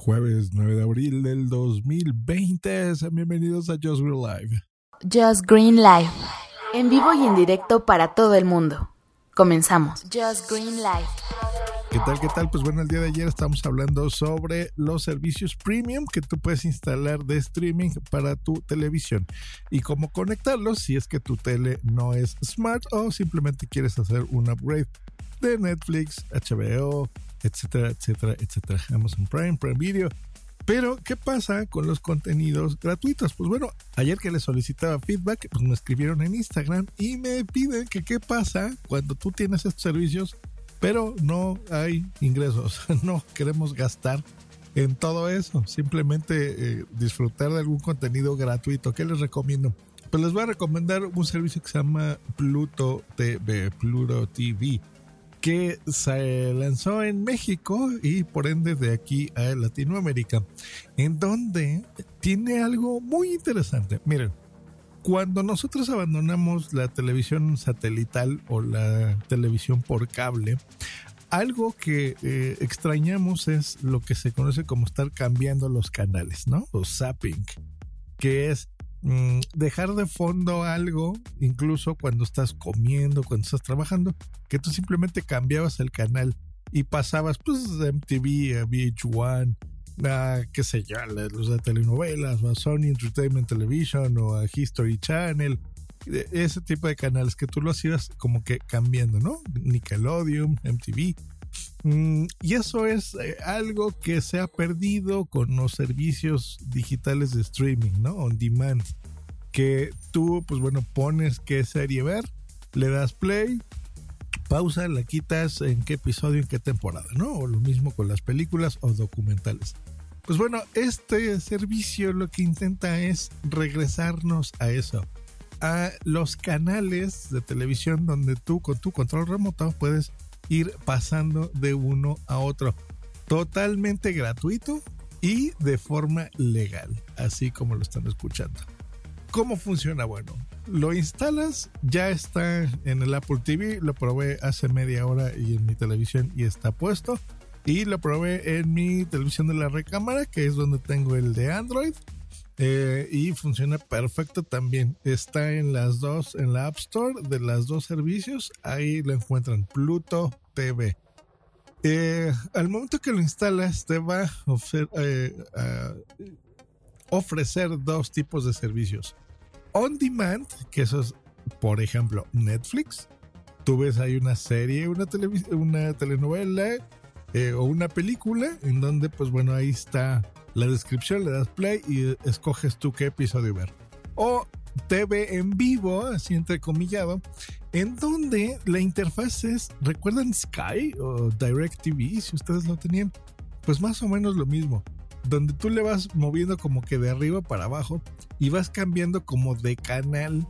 Jueves 9 de abril del 2020. Sean bienvenidos a Just Real Live. Just Green Live. En vivo y en directo para todo el mundo. Comenzamos. Just Green Live. ¿Qué tal? ¿Qué tal? Pues bueno, el día de ayer estamos hablando sobre los servicios premium que tú puedes instalar de streaming para tu televisión y cómo conectarlos si es que tu tele no es smart o simplemente quieres hacer un upgrade de Netflix, HBO, etcétera, etcétera, etcétera. Amazon Prime, Prime Video. Pero, ¿qué pasa con los contenidos gratuitos? Pues bueno, ayer que les solicitaba feedback, pues me escribieron en Instagram y me piden que qué pasa cuando tú tienes estos servicios pero no hay ingresos, no queremos gastar en todo eso, simplemente eh, disfrutar de algún contenido gratuito. ¿Qué les recomiendo? Pues les voy a recomendar un servicio que se llama Pluto TV, Pluto TV, que se lanzó en México y por ende de aquí a Latinoamérica, en donde tiene algo muy interesante. Miren, cuando nosotros abandonamos la televisión satelital o la televisión por cable, algo que eh, extrañamos es lo que se conoce como estar cambiando los canales, ¿no? O zapping, que es mm, dejar de fondo algo, incluso cuando estás comiendo, cuando estás trabajando, que tú simplemente cambiabas el canal y pasabas pues de MTV a VH1 a, qué sé yo, los de telenovelas, o a Sony Entertainment Television, o a History Channel, ese tipo de canales que tú lo hacías como que cambiando, ¿no? Nickelodeon, MTV. Mm, y eso es eh, algo que se ha perdido con los servicios digitales de streaming, ¿no? On demand. Que tú, pues bueno, pones qué serie ver, le das play, pausa, la quitas en qué episodio, en qué temporada, ¿no? O lo mismo con las películas o documentales. Pues bueno, este servicio lo que intenta es regresarnos a eso, a los canales de televisión donde tú con tu control remoto puedes ir pasando de uno a otro. Totalmente gratuito y de forma legal, así como lo están escuchando. ¿Cómo funciona? Bueno, lo instalas, ya está en el Apple TV, lo probé hace media hora y en mi televisión y está puesto y lo probé en mi televisión de la recámara, que es donde tengo el de Android. Eh, y funciona perfecto también. Está en las dos, en la App Store de las dos servicios. Ahí lo encuentran, Pluto TV. Eh, al momento que lo instalas, te va a ofrecer, eh, a ofrecer dos tipos de servicios. On demand, que eso es, por ejemplo, Netflix. Tú ves ahí una serie, una, una telenovela o una película en donde pues bueno ahí está la descripción, le das play y escoges tú qué episodio ver. O TV en vivo, así entrecomillado, en donde la interfaz es, ¿recuerdan Sky o Direct TV? Si ustedes lo tenían, pues más o menos lo mismo, donde tú le vas moviendo como que de arriba para abajo y vas cambiando como de canal.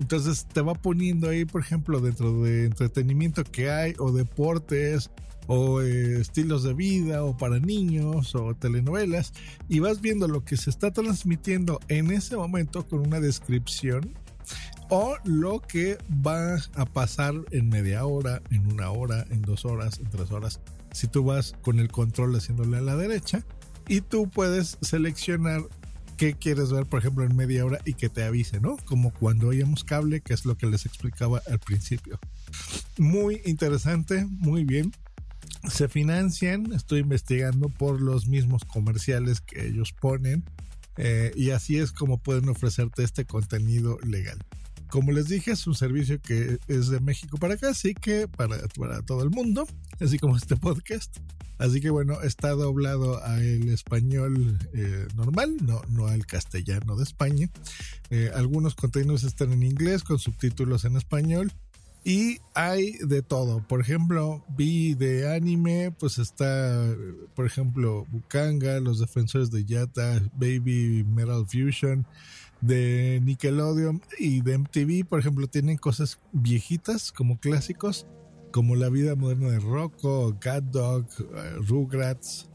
Entonces te va poniendo ahí, por ejemplo, dentro de entretenimiento que hay o deportes o eh, estilos de vida o para niños o telenovelas y vas viendo lo que se está transmitiendo en ese momento con una descripción o lo que va a pasar en media hora, en una hora, en dos horas, en tres horas. Si tú vas con el control haciéndole a la derecha y tú puedes seleccionar qué quieres ver, por ejemplo, en media hora y que te avise, ¿no? Como cuando oíamos cable, que es lo que les explicaba al principio. Muy interesante, muy bien se financian, estoy investigando por los mismos comerciales que ellos ponen eh, y así es como pueden ofrecerte este contenido legal. Como les dije, es un servicio que es de México para acá, así que para, para todo el mundo, así como este podcast. Así que bueno, está doblado al español eh, normal, no, no al castellano de España. Eh, algunos contenidos están en inglés con subtítulos en español Y hay de todo. Por ejemplo, vi de anime, pues está, por ejemplo, Bukanga, Los Defensores de Yata, Baby Metal Fusion, de Nickelodeon y de MTV, por ejemplo, tienen cosas viejitas como clásicos, como La vida moderna de Rocco, Cat Dog, eh, Rugrats.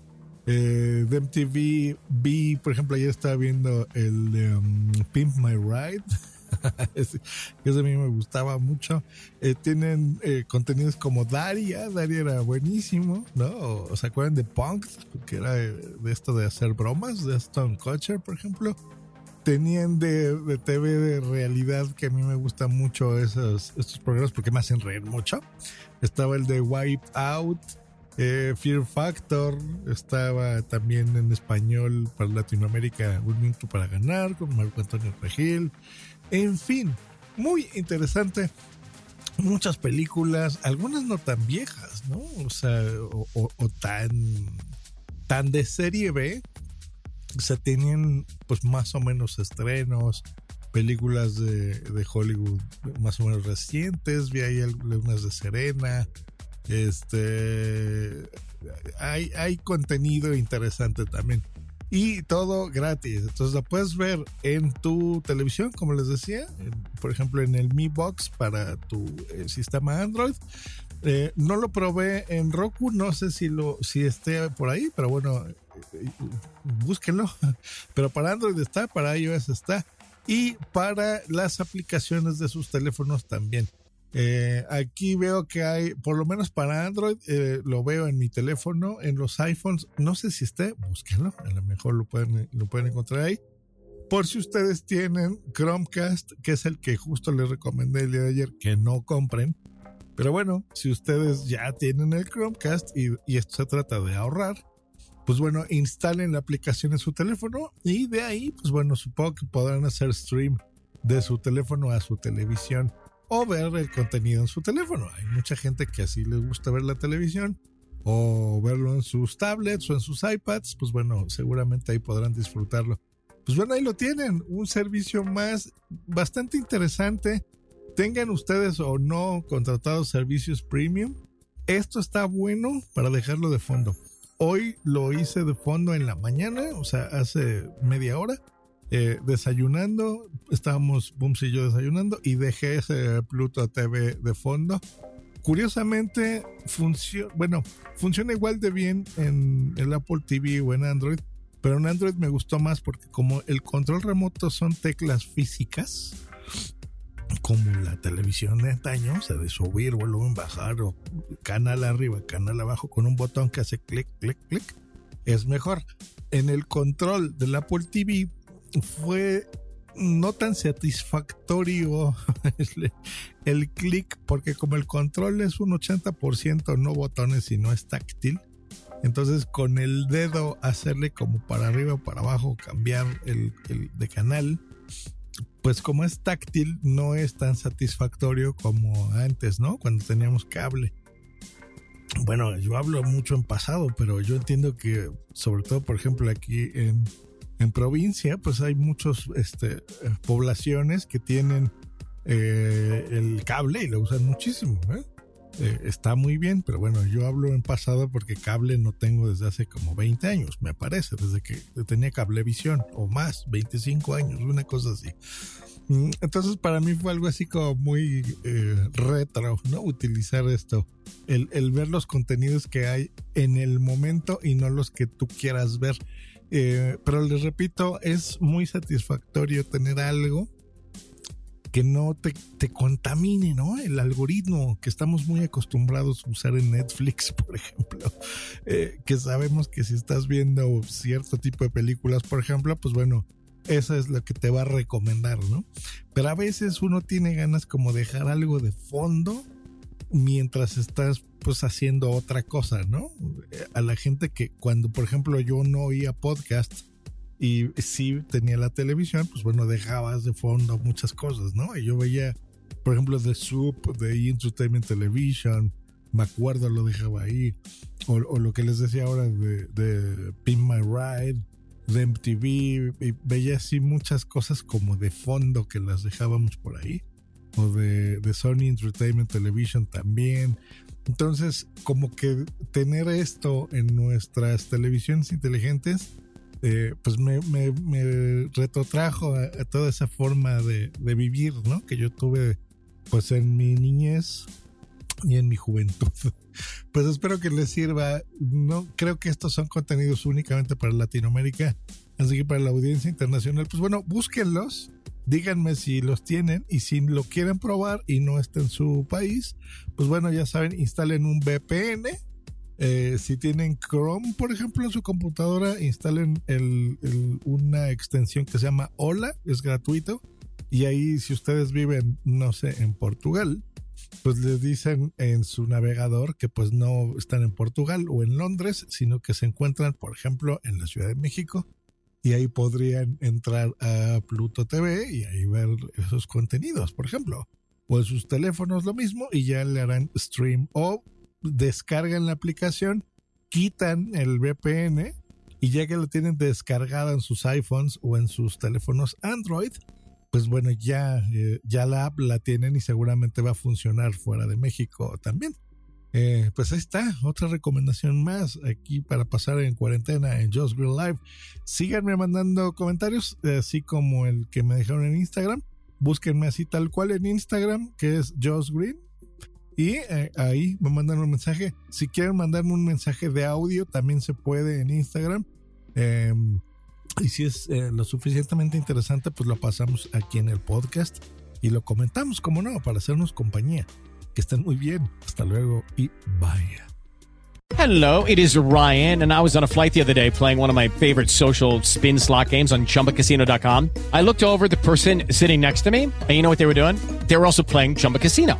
Eh, de MTV vi, por ejemplo, ayer estaba viendo el de um, Pimp My Ride. ese, a mí me gustaba mucho. Eh, tienen eh, contenidos como Daria, Daria era buenísimo, ¿no? ¿Se acuerdan de Punk? Que era de, esto de hacer bromas, de Stone Kutcher, por ejemplo. Tenían de, de TV de realidad que a mí me gustan mucho esos, estos programas porque me hacen reír mucho. Estaba el de Wipe Out, eh, Fear Factor, estaba también en español para Latinoamérica Un Minuto para Ganar con Marco Antonio Regil. En fin, muy interesante. Muchas películas, algunas no tan viejas, ¿no? O sea, o, tan, tan de serie B. O sea, tenían pues más o menos estrenos, películas de, de Hollywood más o menos recientes, vi ahí algunas de Serena, este hay, hay contenido interesante también. Y todo gratis. Entonces lo puedes ver en tu televisión como les decía por ejemplo en el Mi Box para tu eh, sistema Android eh, no lo probé en Roku no sé si lo si esté por ahí pero bueno eh, búsquenlo pero para Android está para iOS está y para las aplicaciones de sus teléfonos también eh, aquí veo que hay, por lo menos para Android, eh, lo veo en mi teléfono, en los iPhones, no sé si esté, búsquenlo, a lo mejor lo pueden, lo pueden encontrar ahí. Por si ustedes tienen Chromecast, que es el que justo les recomendé el día de ayer, que no compren. Pero bueno, si ustedes ya tienen el Chromecast y, y esto se trata de ahorrar, pues bueno, instalen la aplicación en su teléfono y de ahí, pues bueno, supongo que podrán hacer stream de su teléfono a su televisión o ver el contenido en su teléfono. Hay mucha gente que así les gusta ver la televisión o verlo en sus tablets o en sus iPads, pues bueno, seguramente ahí podrán disfrutarlo. Pues bueno, ahí lo tienen, un servicio más bastante interesante. Tengan ustedes o no contratados servicios premium, esto está bueno para dejarlo de fondo. Hoy lo hice de fondo en la mañana, o sea, hace media hora eh, desayunando, estábamos Bums y yo desayunando y dejé ese Pluto TV de fondo. Curiosamente, funciona, bueno, funciona igual de bien en el Apple TV o en Android, pero en Android me gustó más porque como el control remoto son teclas físicas, como la televisión de antaño, o sea, de subir, volumen, bajar o canal arriba, canal abajo con un botón que hace clic, clic, clic, es mejor. En el control del Apple TV fue no tan satisfactorio el, el clic, porque como el control es un 80% no botones y no es táctil, entonces con el dedo hacerle como para arriba para abajo, cambiar el, el, de canal, pues como es táctil no es tan satisfactorio como antes, ¿no? Cuando teníamos cable. Bueno, yo hablo mucho en pasado, pero yo entiendo que sobre todo, por ejemplo, aquí en en provincia, pues hay muchas este, poblaciones que tienen eh, el cable y lo usan muchísimo. ¿eh? Eh, está muy bien, pero bueno, yo hablo en pasado porque cable no tengo desde hace como 20 años, me parece, desde que tenía cablevisión o más, 25 años, una cosa así. Mm, entonces para mí fue algo así como muy eh, retro, ¿no? Utilizar esto, el, el ver los contenidos que hay en el momento y no los que tú quieras ver. Eh, pero les repito, es muy satisfactorio tener algo que no te, te, contamine, ¿no? El algoritmo que estamos muy acostumbrados a usar en Netflix, por ejemplo, eh, que sabemos que si estás viendo cierto tipo de películas, por ejemplo, pues bueno, esa es lo que te va a recomendar, ¿no? Pero a veces uno tiene ganas como dejar algo de fondo mientras estás pues haciendo otra cosa, ¿no? A la gente que cuando, por ejemplo, yo no oía podcast y sí tenía la televisión, pues bueno, dejabas de fondo muchas cosas, ¿no? Y yo veía, por ejemplo, The Soup, de Entertainment Television, me acuerdo, lo dejaba ahí, o, o lo que les decía ahora de, de Pin My Ride, de MTV, y veía así muchas cosas como de fondo que las dejábamos por ahí o de, de Sony Entertainment Television también. Entonces, como que tener esto en nuestras televisiones inteligentes, eh, pues me, me, me retrotrajo a, a, toda esa forma de, de, vivir, ¿no? Que yo tuve, pues en mi niñez y en mi juventud. Pues espero que les sirva. No creo que estos son contenidos únicamente para Latinoamérica, así que para la audiencia internacional, pues bueno, búsquenlos díganme si los tienen y si lo quieren probar y no está en su país, pues bueno, ya saben, instalen un VPN. Eh, si tienen Chrome, por ejemplo, en su computadora, instalen una extensión que se llama Hola, es gratuito. Y ahí, si ustedes viven, no sé, en Portugal, pues les dicen en su navegador que pues no están en Portugal o en Londres, sino que se encuentran, por ejemplo, en la Ciudad de México y ahí podrían entrar a Pluto TV y ahí ver esos contenidos, por ejemplo. O en sus teléfonos lo mismo y ya le harán stream o descargan la aplicación, quitan el VPN y ya que lo tienen descargada en sus iPhones o en sus teléfonos Android, pues bueno, ya, eh, ya la app la tienen y seguramente va a funcionar fuera de México también. Eh, pues ahí está, otra recomendación más aquí para pasar en cuarentena en Just Green Live. Síganme mandando comentarios, así como el que me dejaron en Instagram. Búsquenme así tal cual en Instagram, que es Just Green. Y eh, ahí me mandan un mensaje. Si quieren mandarme un mensaje de audio, también se puede en Instagram. Eh, y si es eh, lo suficientemente interesante, pues lo pasamos aquí en el podcast y lo comentamos, como no, para hacernos compañía. Que estén muy bien. Hasta luego y bye. Hello, it is Ryan, and I was on a flight the other day playing one of my favorite social spin slot games on chumbacasino.com. I looked over the person sitting next to me, and you know what they were doing? They were also playing Chumba Casino.